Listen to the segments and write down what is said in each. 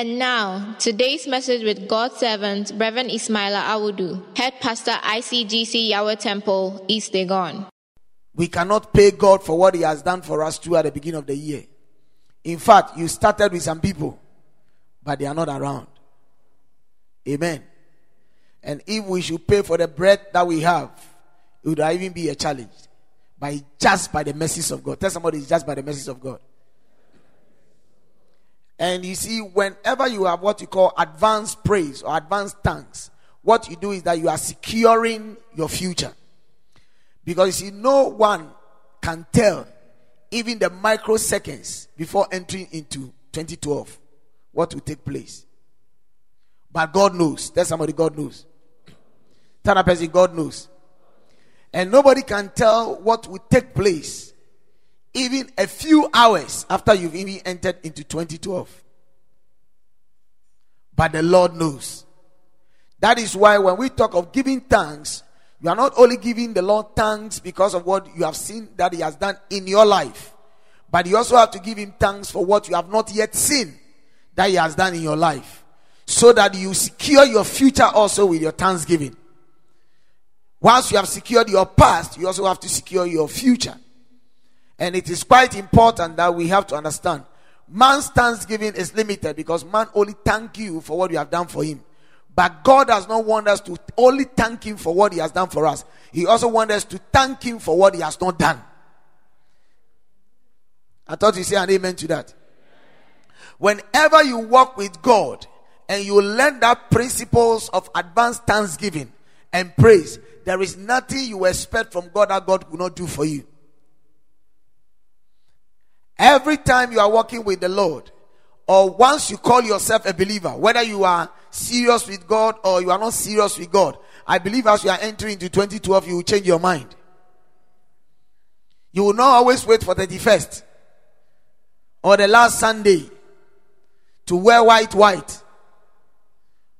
And now, today's message with God's servant, Reverend Ismaila Awudu, Head Pastor ICGC Yahweh Temple, East Legon. We cannot pay God for what He has done for us too at the beginning of the year. In fact, you started with some people, but they are not around. Amen. And if we should pay for the bread that we have, it would even be a challenge. By just by the mercies of God. Tell somebody it's just by the mercies of God. And you see, whenever you have what you call advanced praise or advanced thanks, what you do is that you are securing your future. Because you see, no one can tell, even the microseconds before entering into 2012, what will take place. But God knows. Tell somebody, God knows. Tell a person, God knows. And nobody can tell what will take place even a few hours after you've even entered into 2012. But the Lord knows. That is why when we talk of giving thanks, you are not only giving the Lord thanks because of what you have seen that He has done in your life, but you also have to give Him thanks for what you have not yet seen that He has done in your life, so that you secure your future also with your thanksgiving. Once you have secured your past, you also have to secure your future. And it is quite important that we have to understand man's thanksgiving is limited because man only thank you for what you have done for him. But God does not want us to only thank him for what he has done for us. He also wants us to thank him for what he has not done. I thought you say an amen to that. Whenever you walk with God and you learn that principles of advanced thanksgiving and praise, there is nothing you expect from God that God will not do for you. Every time you are walking with the Lord, or once you call yourself a believer, whether you are serious with God or you are not serious with God, I believe as you are entering into 2012, you will change your mind. You will not always wait for the 31st or the last Sunday to wear white, white,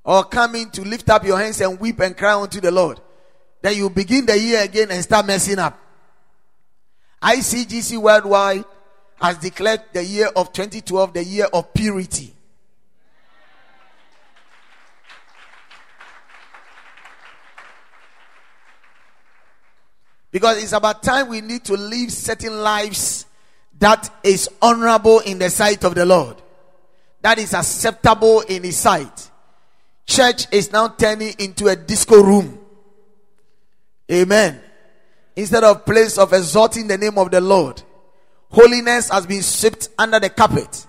or coming to lift up your hands and weep and cry unto the Lord. Then you begin the year again and start messing up. ICGC worldwide has declared the year of 2012 the year of purity. Because it's about time we need to live certain lives that is honorable in the sight of the Lord, that is acceptable in His sight. Church is now turning into a disco room. Amen. Instead of place of exalting the name of the Lord, holiness has been swept under the carpet,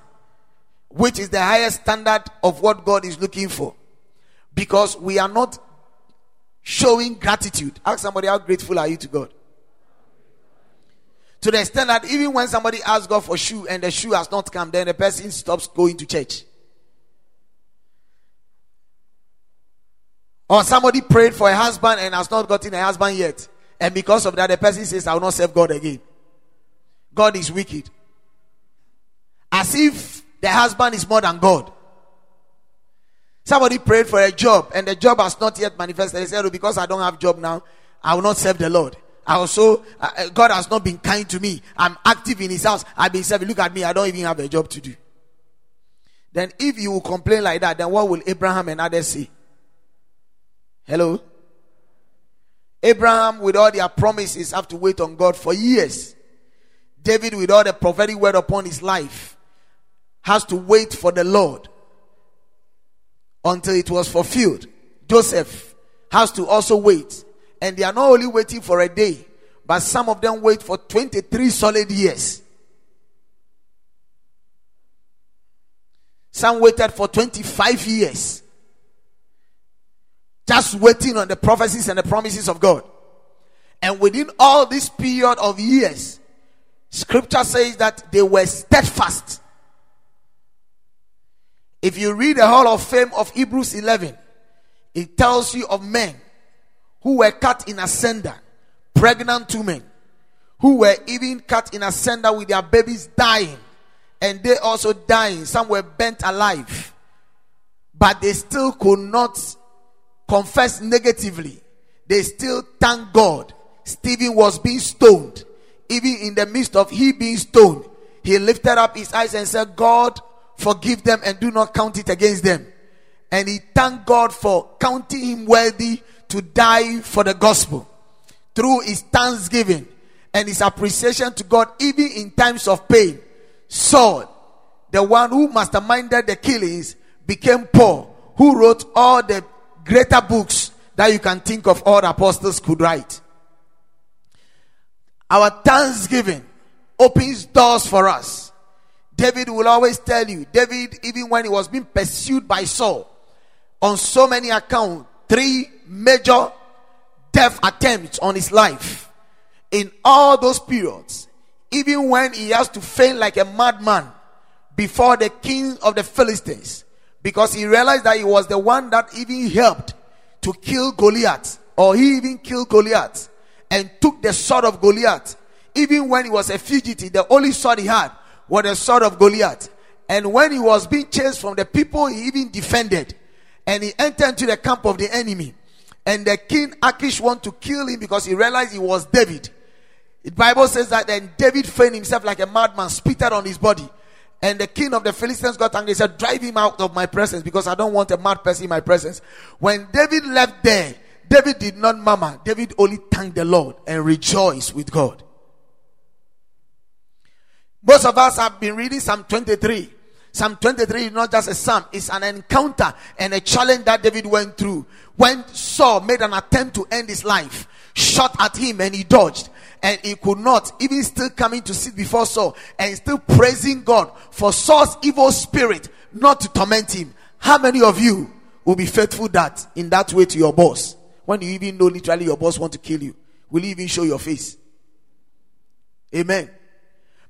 which is the highest standard of what God is looking for. Because we are not showing gratitude. Ask somebody, how grateful are you to God? To the extent that even when somebody asks God for shoe and the shoe has not come, then the person stops going to church. Or somebody prayed for a husband and has not gotten a husband yet. And because of that, the person says, I will not serve God again. God is wicked. As if the husband is more than God. Somebody prayed for a job and the job has not yet manifested. Said, oh, because I don't have job now, I will not serve the Lord. I also, uh, uh, God has not been kind to me. I'm active in his house. I've been serving. Look at me. I don't even have a job to do. Then if you will complain like that, then what will Abraham and others say? Hello? Abraham, with all their promises, have to wait on God for years. David, with all the prophetic word upon his life, has to wait for the Lord until it was fulfilled. Joseph has to also wait. And they are not only waiting for a day, but some of them wait for 23 solid years. Some waited for 25 years. Just waiting on the prophecies and the promises of God. And within all this period of years, scripture says that they were steadfast. If you read the Hall of Fame of Hebrews 11, it tells you of men who were cut in ascender, pregnant women who were even cut in ascender with their babies dying, and they also dying. Some were burnt alive, but they still could not confess negatively. They still thank God. Stephen was being stoned. Even in the midst of he being stoned, he lifted up his eyes and said, God, forgive them and do not count it against them. And he thanked God for counting him worthy to die for the gospel through his thanksgiving and his appreciation to God, even in times of pain. Saul, the one who masterminded the killings, became Paul, who wrote all the greater books that you can think of all the apostles could write. Our thanksgiving opens doors for us. David will always tell you, David, even when he was being pursued by Saul, on so many accounts, three major death attempts on his life. In all those periods, even when he has to faint like a madman before the king of the Philistines, because he realized that he was the one that even helped to kill Goliath, or he even killed Goliath and took the sword of Goliath. Even when he was a fugitive, the only sword he had was the sword of Goliath. And when he was being chased from the people, he even defended. And he entered into the camp of the enemy. And the king Achish wanted to kill him because he realized he was David. The Bible says that then David feigned himself like a madman, spitted on his body. And the king of the Philistines got angry. He said, Drive him out of my presence because I don't want a mad person in my presence. When David left there, David did not murmur. David only thanked the Lord and rejoiced with God. Most of us have been reading Psalm 23. Psalm 23 is not just a psalm, it's an encounter and a challenge that David went through. When Saul made an attempt to end his life, shot at him and he dodged and he could not, even still coming to sit before Saul and still praising God for Saul's evil spirit not to torment him. How many of you will be faithful that in that way to your boss? When you even know literally your boss want to kill you, will even show your face? Amen.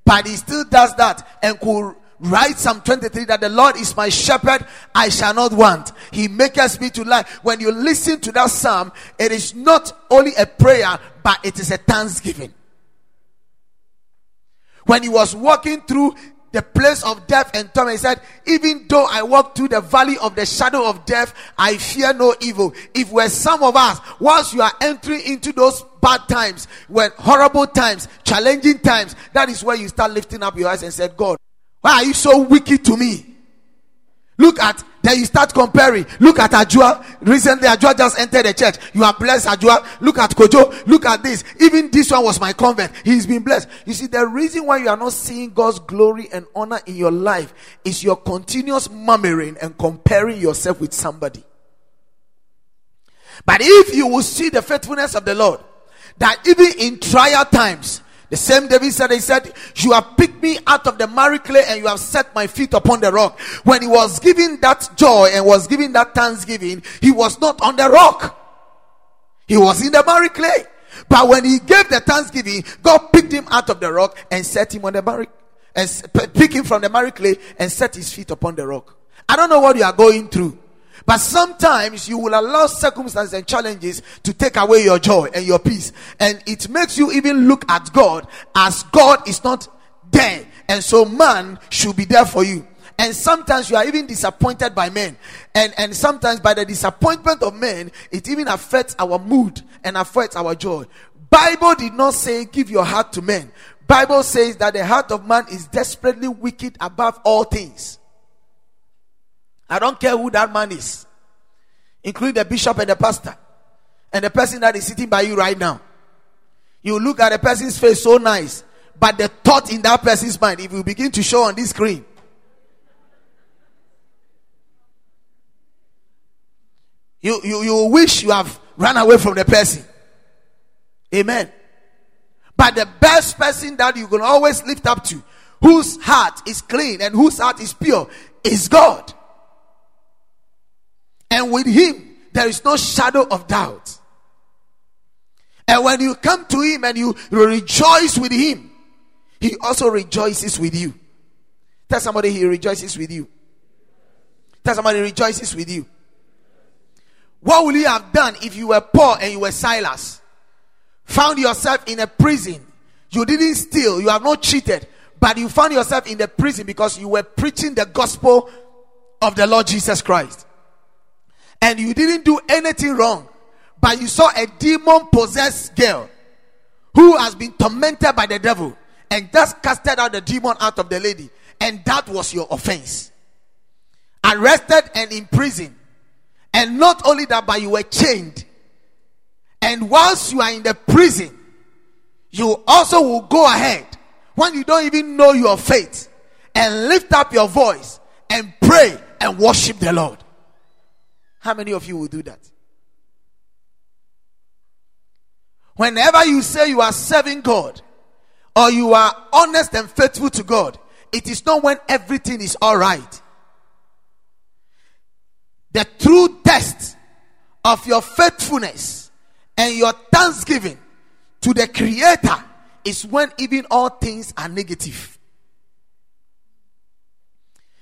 But he still does that and could write Psalm 23 that the Lord is my shepherd, I shall not want. He makes me to lie. When you listen to that psalm, it is not only a prayer, but it is a thanksgiving. When he was walking through the place of death and torment. He said, Even though I walk through the valley of the shadow of death, I fear no evil. If we're some of us, once you are entering into those bad times, when horrible times, challenging times, that is where you start lifting up your eyes and said, God, why are you so wicked to me? Look at, then you start comparing. Look at Ajua. Recently, Ajua just entered the church. You are blessed, Ajua. Look at Kojo. Look at this. Even this one was my convert. He's been blessed. You see, the reason why you are not seeing God's glory and honor in your life is your continuous murmuring and comparing yourself with somebody. But if you will see the faithfulness of the Lord, that even in trial times, the same David said, He said, You have picked me out of the miry clay and you have set my feet upon the rock. When he was giving that joy and was giving that thanksgiving, he was not on the rock. He was in the miry clay. But when he gave the thanksgiving, God picked him out of the rock and set him on the miry and pick him from the miry clay and set his feet upon the rock. I don't know what you are going through. But sometimes you will allow circumstances and challenges to take away your joy and your peace. And it makes you even look at God as God is not there. And so man should be there for you. And sometimes you are even disappointed by men. And, and sometimes by the disappointment of men, it even affects our mood and affects our joy. Bible did not say give your heart to men. Bible says that the heart of man is desperately wicked above all things. I don't care who that man is, including the bishop and the pastor, and the person that is sitting by you right now. You look at the person's face so nice, but the thought in that person's mind, if you begin to show on this screen, you, you, you wish you have run away from the person. Amen. But the best person that you can always lift up to, whose heart is clean and whose heart is pure, is God. And with him, there is no shadow of doubt. And when you come to him and you rejoice with him, he also rejoices with you. Tell somebody he rejoices with you. Tell somebody rejoices with you. What would you have done if you were Paul and you were Silas? Found yourself in a prison. You didn't steal, you have not cheated, but you found yourself in the prison because you were preaching the gospel of the Lord Jesus Christ. And you didn't do anything wrong, but you saw a demon possessed girl who has been tormented by the devil and just casted out the demon out of the lady. And that was your offense. Arrested and imprisoned. And not only that, but you were chained. And once you are in the prison, you also will go ahead when you don't even know your faith and lift up your voice and pray and worship the Lord. How many of you will do that? Whenever you say you are serving God or you are honest and faithful to God, it is not when everything is all right. The true test of your faithfulness and your thanksgiving to the Creator is when even all things are negative.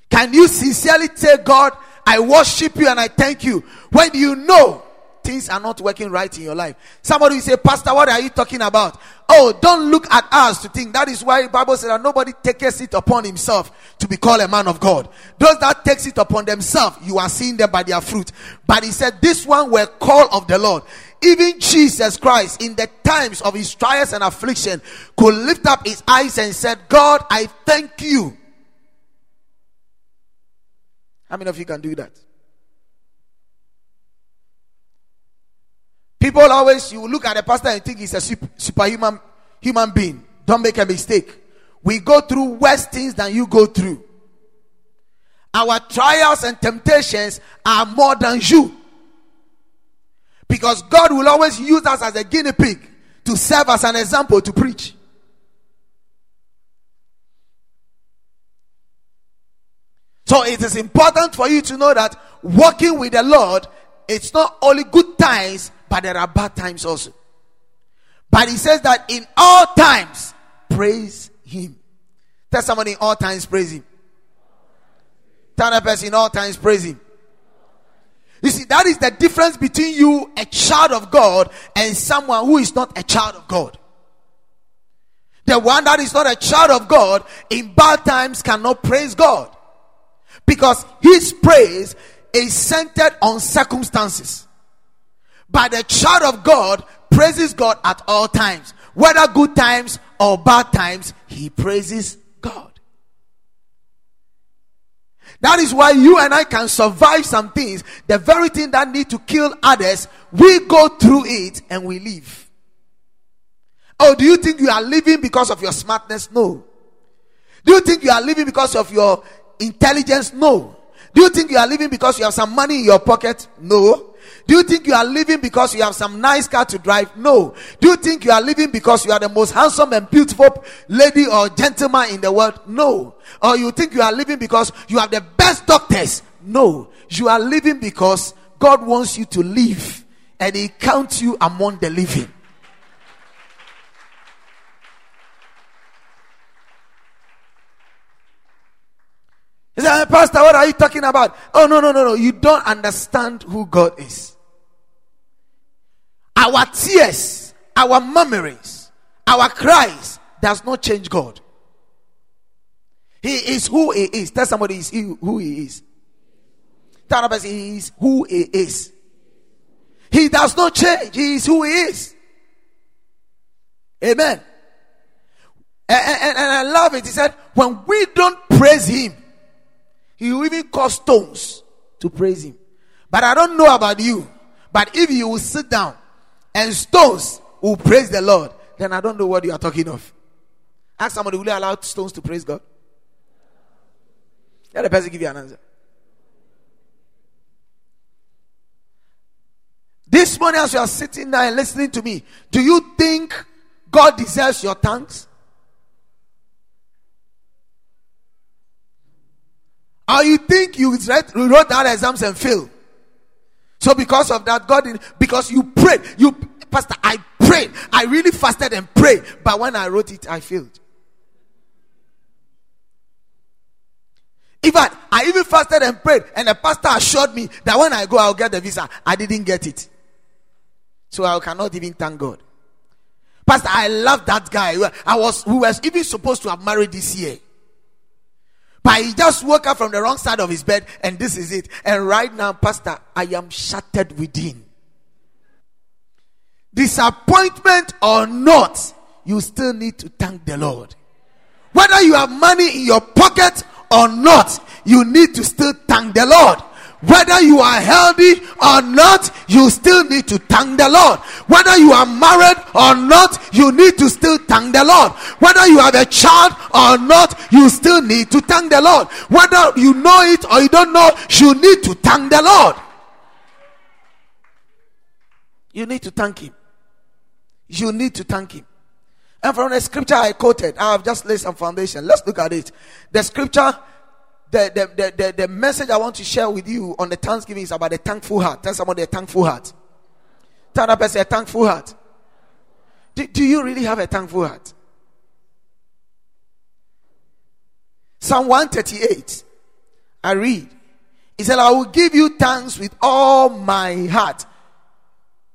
Can you sincerely tell God, I worship you and I thank you when you know things are not working right in your life. Somebody will say, Pastor, what are you talking about? Oh, don't look at us to think. That is why the Bible says that nobody takes it upon himself to be called a man of God. Those that takes it upon themselves, you are seeing them by their fruit. But he said, this one were called of the Lord. Even Jesus Christ, in the times of his trials and affliction, could lift up his eyes and said, God, I thank you. How many of you can do that? People always, you look at a pastor and think he's a super, superhuman human being. Don't make a mistake. We go through worse things than you go through. Our trials and temptations are more than you. Because God will always use us as a guinea pig to serve as an example to preach. So it is important for you to know that walking with the Lord, it's not only good times, but there are bad times also. But he says that in all times, praise him. Tell somebody in all times, praise him. Tell a person in all times, praise him. You see, that is the difference between you, a child of God, and someone who is not a child of God. The one that is not a child of God in bad times cannot praise God because his praise is centered on circumstances. But the child of God praises God at all times. Whether good times or bad times, he praises God. That is why you and I can survive some things. The very thing that need to kill others, we go through it and we live. Oh, do you think you are living because of your smartness? No. Do you think you are living because of your intelligence? No. Do you think you are living because you have some money in your pocket? No. Do you think you are living because you have some nice car to drive? No. Do you think you are living because you are the most handsome and beautiful lady or gentleman in the world? No. Or you think you are living because you have the best doctors? No. You are living because God wants you to live and He counts you among the living. He said, Pastor, what are you talking about? Oh, no, no, no, no. You don't understand who God is. Our tears, our memories, our cries does not change God. He is who He is. Tell somebody is who He is. Tell person He is who He is. He does not change. He is who He is. Amen. And, and, and I love it. He said, when we don't praise Him, he will even cause stones to praise him. But I don't know about you. But if you will sit down and stones will praise the Lord, then I don't know what you are talking of. Ask somebody, will you allow stones to praise God? Let the person give you an answer. This morning, as you are sitting there and listening to me, do you think God deserves your thanks? Or you think you wrote that exams and failed. So because of that, God, because you prayed, you, Pastor, I prayed. I really fasted and prayed. But when I wrote it, I failed. Fact, I even fasted and prayed, and the pastor assured me that when I go, I'll get the visa. I didn't get it. So I cannot even thank God. Pastor, I love that guy. I was, we was even supposed to have married this year. But he just woke up from the wrong side of his bed, and this is it. And right now, Pastor, I am shattered within. Disappointment or not, you still need to thank the Lord. Whether you have money in your pocket or not, you need to still thank the Lord. Whether you are healthy or not, you still need to thank the Lord. Whether you are married or not, you need to still thank the Lord. Whether you have a child or not, you still need to thank the Lord. Whether you know it or you don't know, you need to thank the Lord. You need to thank Him. You need to thank Him. And from the scripture I quoted, I have just laid some foundation. Let's look at it. The scripture the, the, the, the, the message I want to share with you on the Thanksgiving is about a thankful heart. Tell somebody a thankful heart. Tell that person a thankful heart. Do, do you really have a thankful heart? Psalm 138. I read. He said, I will give you thanks with all my heart.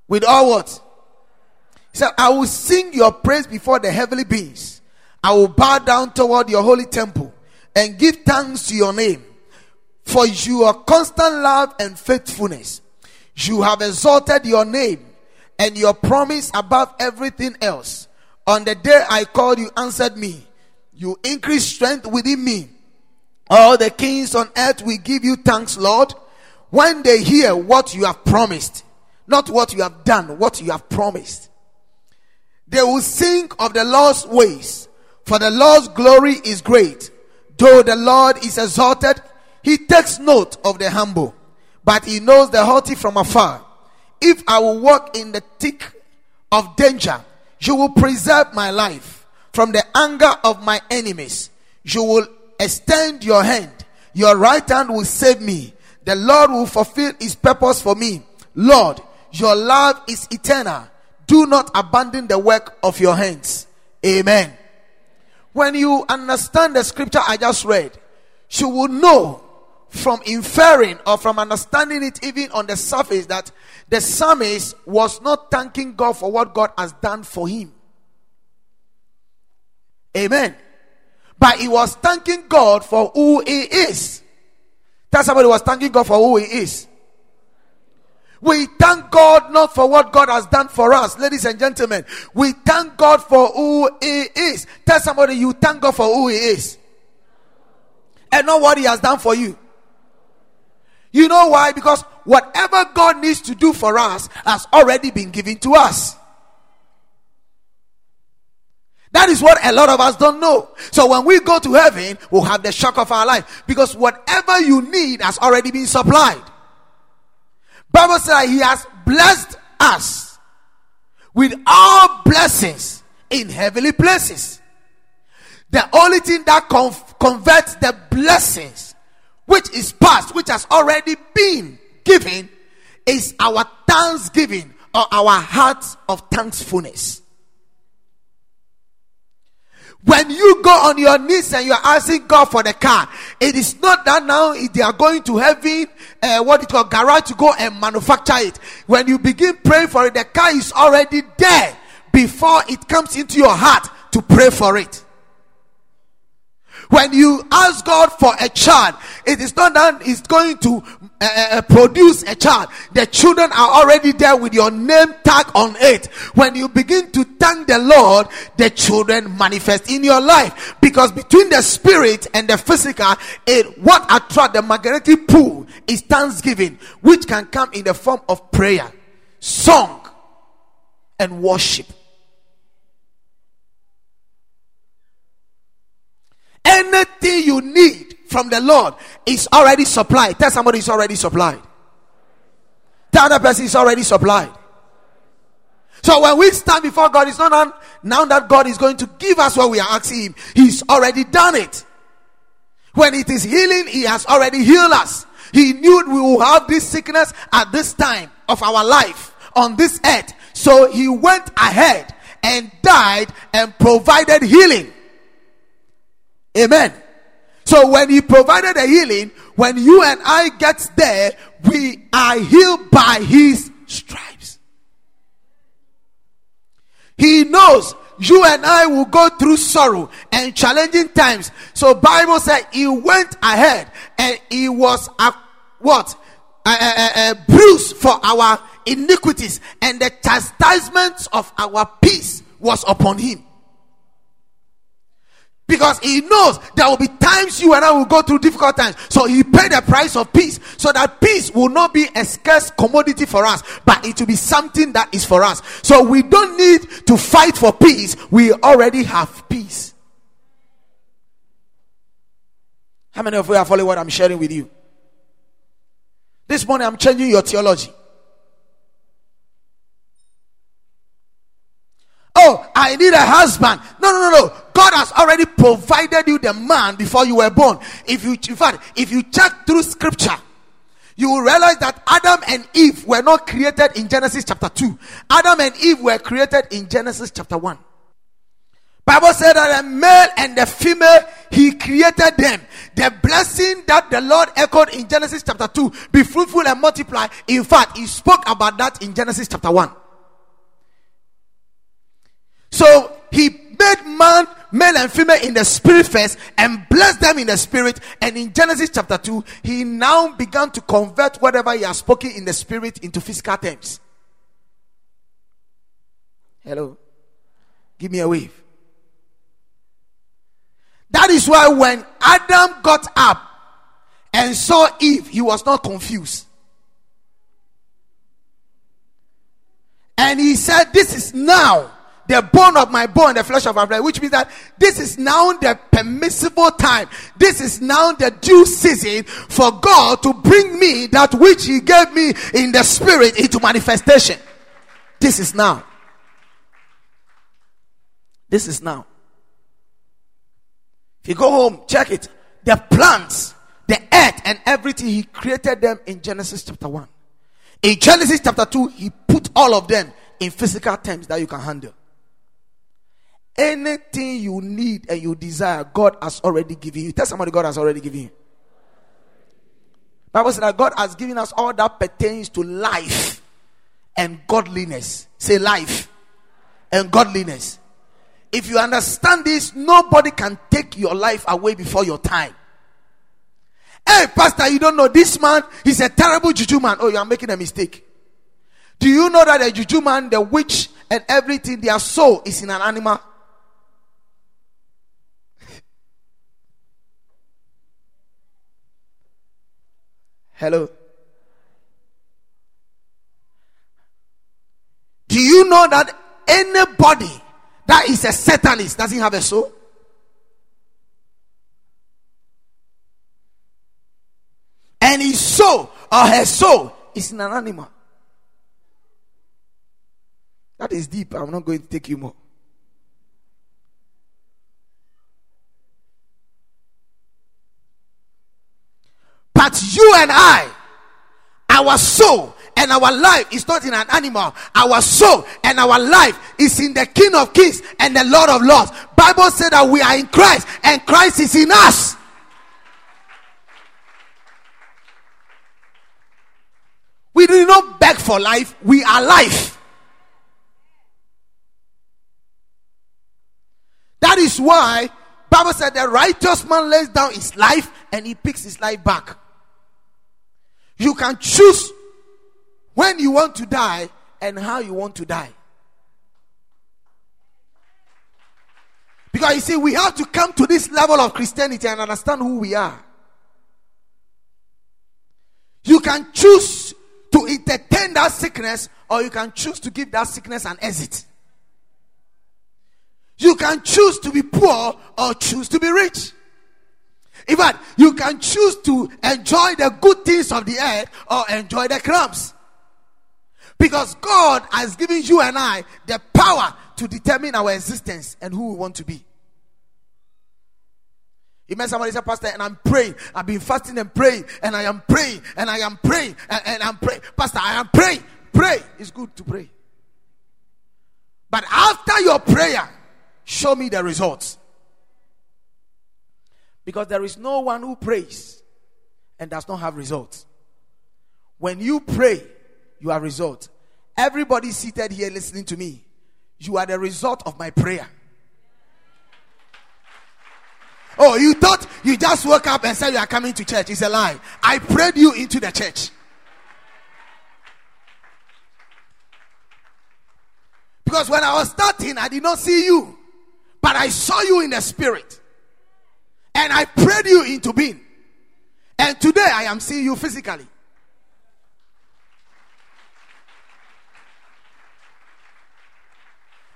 With all what? He said, I will sing your praise before the heavenly beings. I will bow down toward your holy temple and give thanks to your name for your constant love and faithfulness. You have exalted your name and your promise above everything else. On the day I called, you answered me. You increased strength within me. All the kings on earth will give you thanks, Lord, when they hear what you have promised, not what you have done, what you have promised. They will sing of the Lord's ways, for the Lord's glory is great Though the Lord is exalted, he takes note of the humble, but he knows the haughty from afar. If I will walk in the thick of danger, you will preserve my life from the anger of my enemies. You will extend your hand, your right hand will save me. The Lord will fulfill his purpose for me. Lord, your love is eternal. Do not abandon the work of your hands. Amen. When you understand the scripture I just read, you will know from inferring or from understanding it even on the surface that the psalmist was not thanking God for what God has done for him. Amen. But he was thanking God for who he is. That somebody was thanking God for who he is. We thank God not for what God has done for us, ladies and gentlemen. We thank God for who He is. Tell somebody you thank God for who He is and not what He has done for you. You know why? Because whatever God needs to do for us has already been given to us. That is what a lot of us don't know. So when we go to heaven, we'll have the shock of our life because whatever you need has already been supplied. Bible says he has blessed us with all blessings in heavenly places. The only thing that converts the blessings which is past, which has already been given, is our thanksgiving or our heart of thankfulness. When you go on your knees and you are asking God for the car, it is not that now they are going to heaven, uh, what it called garage to go and manufacture it. When you begin praying for it, the car is already there before it comes into your heart to pray for it. When you ask God for a child, it is not that it's going to uh, produce a child. The children are already there with your name tag on it. When you begin to thank the Lord, the children manifest in your life. Because between the spirit and the physical, it what attract the magnetic pull is thanksgiving, which can come in the form of prayer, song, and worship. Anything you need from the Lord is already supplied. Tell somebody it's already supplied. Tell the person it's already supplied. So when we stand before God, it's not now that God is going to give us what we are asking Him. He's already done it. When it is healing, He has already healed us. He knew we will have this sickness at this time of our life on this earth. so he went ahead and died and provided healing. Amen. So when he provided a healing, when you and I get there, we are healed by his stripes. He knows you and I will go through sorrow and challenging times. So Bible said he went ahead and he was a, what? A, a, a bruise for our iniquities and the chastisement of our peace was upon him. Because he knows there will be times you and I will go through difficult times. So he paid the price of peace. So that peace will not be a scarce commodity for us, but it will be something that is for us. So we don't need to fight for peace. We already have peace. How many of you are following what I'm sharing with you? This morning I'm changing your theology. Oh, I need a husband. No, no, no, no. God has already provided you the man before you were born. If you, in fact, if you check through scripture, you will realize that Adam and Eve were not created in Genesis chapter 2. Adam and Eve were created in Genesis chapter 1. Bible said that the male and the female, he created them. The blessing that the Lord echoed in Genesis chapter 2, be fruitful and multiply. In fact, he spoke about that in Genesis chapter 1. So he made man, male and female in the spirit first and blessed them in the spirit. And in Genesis chapter 2, he now began to convert whatever he has spoken in the spirit into physical terms. Hello. Give me a wave. That is why when Adam got up and saw Eve, he was not confused. And he said, This is now the bone of my bone, the flesh of my flesh, which means that this is now the permissible time. This is now the due season for God to bring me that which He gave me in the spirit into manifestation. This is now. This is now. If you go home, check it. The plants, the earth, and everything, He created them in Genesis chapter 1. In Genesis chapter 2, He put all of them in physical terms that you can handle. Anything you need and you desire, God has already given you. Tell somebody God has already given you. Bible says that God has given us all that pertains to life and godliness. Say life and godliness. If you understand this, nobody can take your life away before your time. Hey, Pastor, you don't know this man, he's a terrible juju man. Oh, you are making a mistake. Do you know that the juju man, the witch, and everything, their soul is in an animal? Hello. Do you know that anybody that is a Satanist doesn't have a soul? And his soul or her soul is in an animal. That is deep. I'm not going to take you more. But you and I, our soul and our life is not in an animal. Our soul and our life is in the King of Kings and the Lord of Lords. Bible said that we are in Christ and Christ is in us. We do not beg for life, we are life. That is why Bible said the righteous man lays down his life and he picks his life back. You can choose when you want to die and how you want to die. Because you see, we have to come to this level of Christianity and understand who we are. You can choose to entertain that sickness, or you can choose to give that sickness an exit. You can choose to be poor or choose to be rich. In fact, you can choose to enjoy the good things of the earth or enjoy the crumbs. Because God has given you and I the power to determine our existence and who we want to be. You met somebody say, Pastor, and I'm praying. I've been fasting and praying, and I am praying, and I am praying, and, and I'm praying. Pastor, I am praying. Pray. It's good to pray. But after your prayer, show me the results. Because there is no one who prays and does not have results. When you pray, you are result. Everybody seated here listening to me, you are the result of my prayer. Oh, you thought you just woke up and said you are coming to church. It's a lie. I prayed you into the church. Because when I was starting, I did not see you, but I saw you in the spirit. And I prayed you into being. And today I am seeing you physically.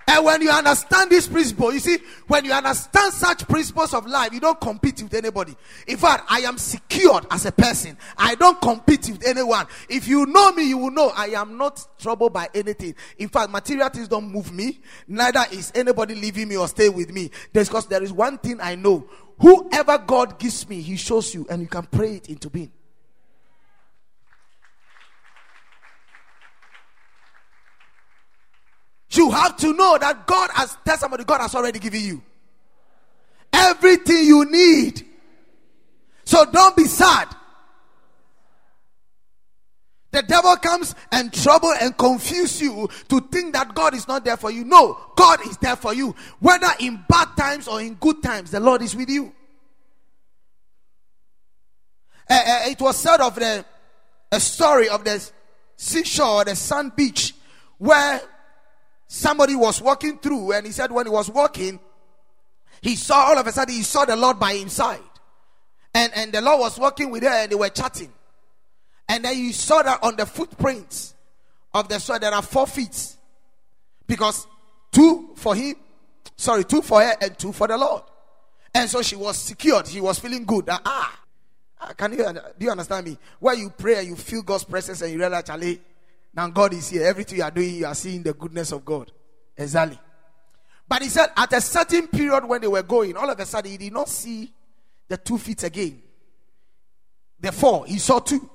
And when you understand this principle, you see, when you understand such principles of life, you don't compete with anybody. In fact, I am secured as a person. I don't compete with anyone. If you know me, you will know I am not troubled by anything. In fact, material things don't move me. Neither is anybody leaving me or stay with me. Because there is one thing I know. Whoever God gives me, He shows you, and you can pray it into being. You have to know that God has, tell somebody, God has already given you everything you need. So don't be sad. The devil comes and trouble and confuse you to think that God is not there for you. No, God is there for you. Whether in bad times or in good times, the Lord is with you. Uh, uh, it was said of the a story of the seashore, the sand beach, where somebody was walking through and he said when he was walking he saw all of a sudden he saw the lord by his side and and the lord was walking with her and they were chatting and then you saw that on the footprints of the soil there are four feet because two for him sorry two for her and two for the lord and so she was secured she was feeling good ah, ah can you do you understand me where you pray and you feel god's presence and you realize charlie now God is here. Everything you are doing, you are seeing the goodness of God. Exactly. But he said at a certain period when they were going, all of a sudden he did not see the two feet again. The four, he saw two.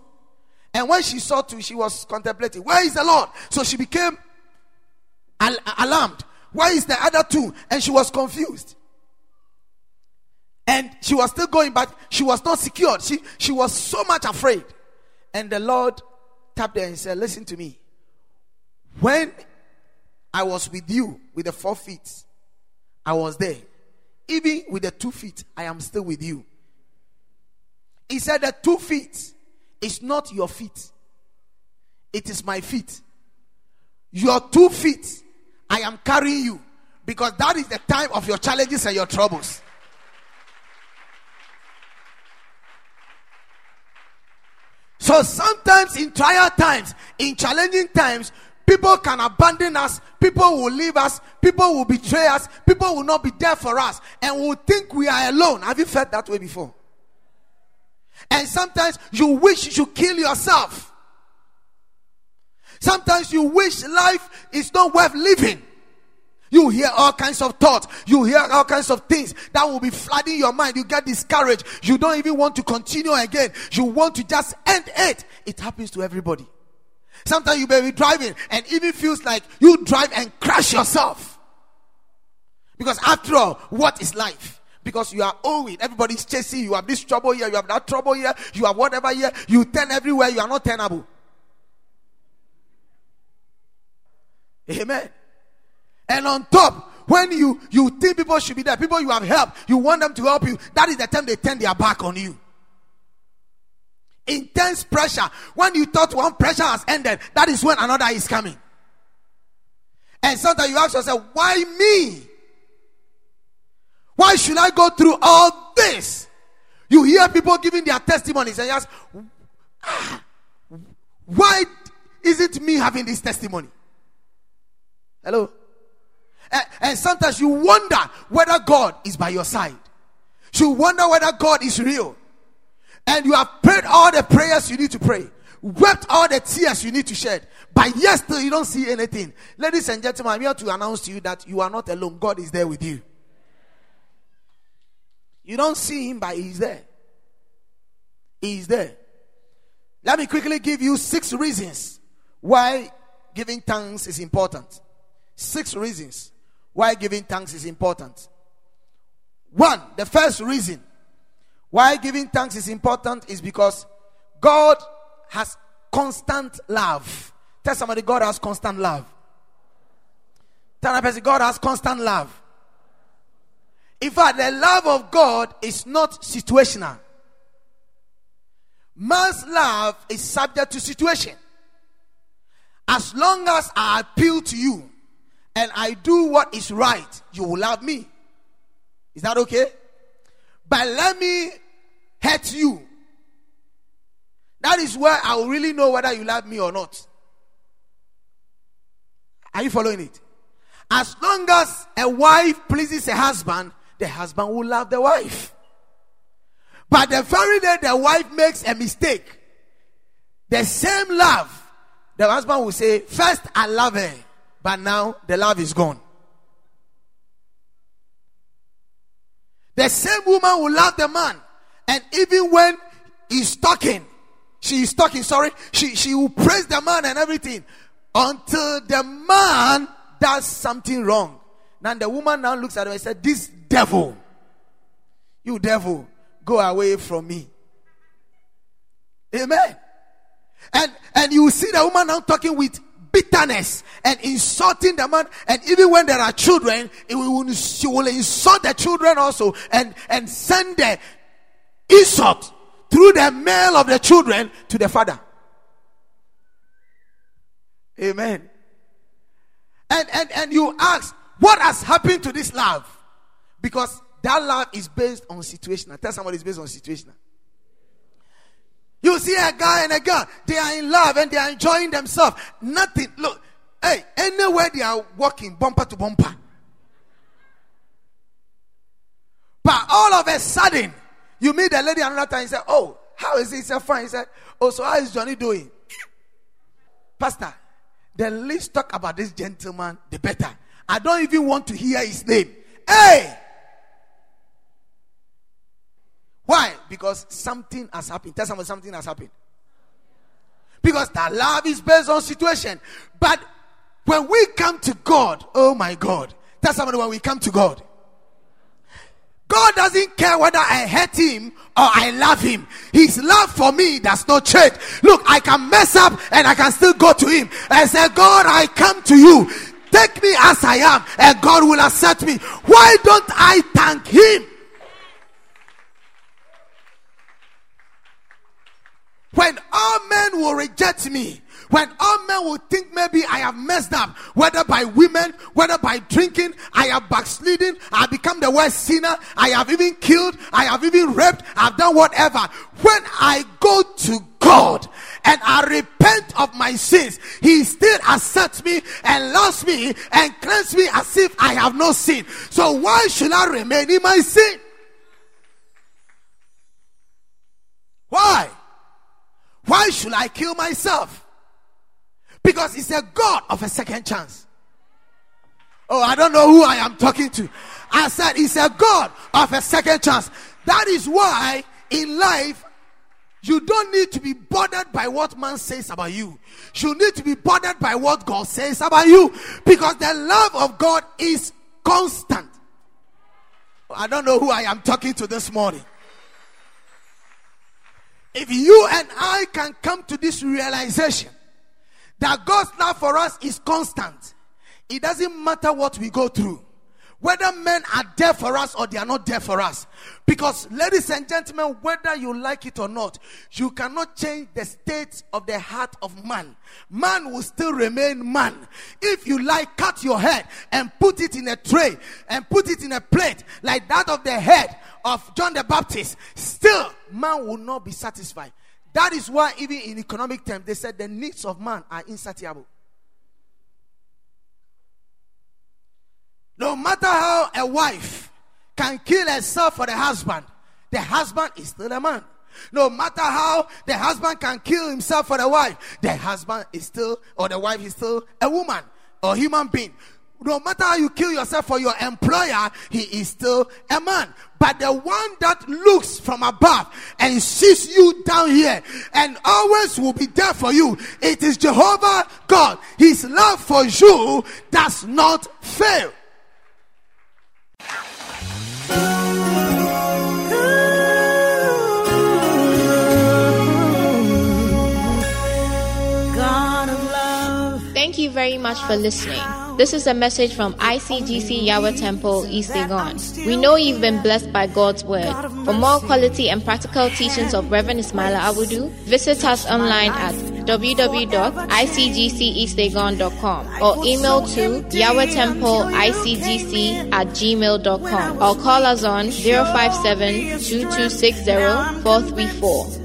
And when she saw two, she was contemplating, Where is the Lord? So she became al- alarmed. Where is the other two? And she was confused. And she was still going, but she was not secured. She, she was so much afraid. And the Lord tapped her and said, Listen to me. When I was with you with the four feet, I was there. Even with the two feet, I am still with you. He said, The two feet is not your feet, it is my feet. Your two feet, I am carrying you because that is the time of your challenges and your troubles. So sometimes in trial times, in challenging times, people can abandon us, people will leave us, people will betray us, people will not be there for us, and will think we are alone. Have you felt that way before? And sometimes you wish you kill yourself. Sometimes you wish life is not worth living. You hear all kinds of thoughts. You hear all kinds of things that will be flooding your mind. You get discouraged. You don't even want to continue again. You want to just end it. It happens to everybody. Sometimes you may be driving and even feels like you drive and crash yourself. Because after all, what is life? Because you are owing. Everybody's chasing you. Have this trouble here. You have that trouble here. You have whatever here. You turn everywhere. You are not tenable. Amen. And on top, when you you think people should be there, people you have helped, you want them to help you, that is the time they turn their back on you. Intense pressure. When you thought one pressure has ended, that is when another is coming. And sometimes you ask yourself, why me? Why should I go through all this? You hear people giving their testimonies and you ask, ah, why is it me having this testimony? Hello? And, and sometimes you wonder whether God is by your side. You wonder whether God is real. And you have prayed all the prayers you need to pray, wept all the tears you need to shed, but yet still you don't see anything. Ladies and gentlemen, I'm here to announce to you that you are not alone. God is there with you. You don't see him, but he's there. He's there. Let me quickly give you six reasons why giving thanks is important. six reasons why giving thanks is important. One, the first reason why giving thanks is important is because God has constant love. Tell somebody, God has constant love. Tell that person, God has constant love. In fact, the love of God is not situational. Man's love is subject to situation. As long as I appeal to you and I do what is right, you will love me. Is that okay? But let me hurt you. That is where I will really know whether you love me or not. Are you following it? As long as a wife pleases a husband, the husband will love the wife. But the very day the wife makes a mistake, the same love, the husband will say, First, I love her, but now the love is gone. The same woman will love the man, and even when he's talking, she is talking, sorry, she, she will praise the man and everything until the man does something wrong. Now the woman now looks at him and said, This devil, you devil, go away from me. Amen. And and you see the woman now talking with bitterness and insulting the man. And even when there are children, it will, she will insult the children also and, and send the insult through the male of the children to the father. Amen. And and and you ask, what has happened to this love? Because that love is based on situation. I tell somebody it's based on situation. You see a guy and a girl, they are in love and they are enjoying themselves. Nothing. Look, hey, anywhere they are walking, bumper to bumper. But all of a sudden, you meet the lady another time and say, Oh, how is it? He said, Fine. He said, Oh, so how is Johnny doing? Pastor, the least talk about this gentleman, the better. I don't even want to hear his name. Hey! Why? Because something has happened. Tell someone something has happened. Because that love is based on situation. But when we come to God, oh my God. Tell somebody when we come to God. God doesn't care whether I hate him or I love him. His love for me does not change. Look, I can mess up and I can still go to him and say, God, I come to you. Take me as I am and God will accept me. Why don't I thank him? When all will reject me, when all men will think maybe I have messed up, whether by women, whether by drinking, I have backslidden, I become the worst sinner, I have even killed, I have even raped, I've done whatever. When I go to God and I repent of my sins, He still accepts me and loves me and cleanses me as if I have no sin. So why should I remain in my sin? Why? Why should I kill myself? Because it's a God of a second chance. Oh, I don't know who I am talking to. I said It's a God of a second chance. That is why in life you don't need to be bothered by what man says about you. You need to be bothered by what God says about you. Because the love of God is constant. I don't know who I am talking to this morning. If you and I can come to this realization that God's love for us is constant, it doesn't matter what we go through. Whether men are there for us or they are not there for us. Because, ladies and gentlemen, whether you like it or not, you cannot change the state of the heart of man. Man will still remain man. If you like, cut your head and put it in a tray and put it in a plate like that of the head of John the Baptist, still man will not be satisfied. That is why, even in economic terms, they said the needs of man are insatiable. No matter how a wife can kill herself for the husband, the husband is still a man. No matter how the husband can kill himself for the wife, the husband is still, or the wife is still a woman or human being. no matter how you kill yourself for your employer, he is still a man. But the one that looks from above and sees you down here and always will be there for you, it is Jehovah God. His love for you does not fail. Thank you very much for listening. This is a message from ICGC Yahweh Temple, East Legon. We know you've been blessed by God's word. For more quality and practical teachings of Reverend Ismaila Abudu, visit us online at www.icgceastlegon.com or email to yahwehtemple.icgc at gmail.com or call us on 057 2260 434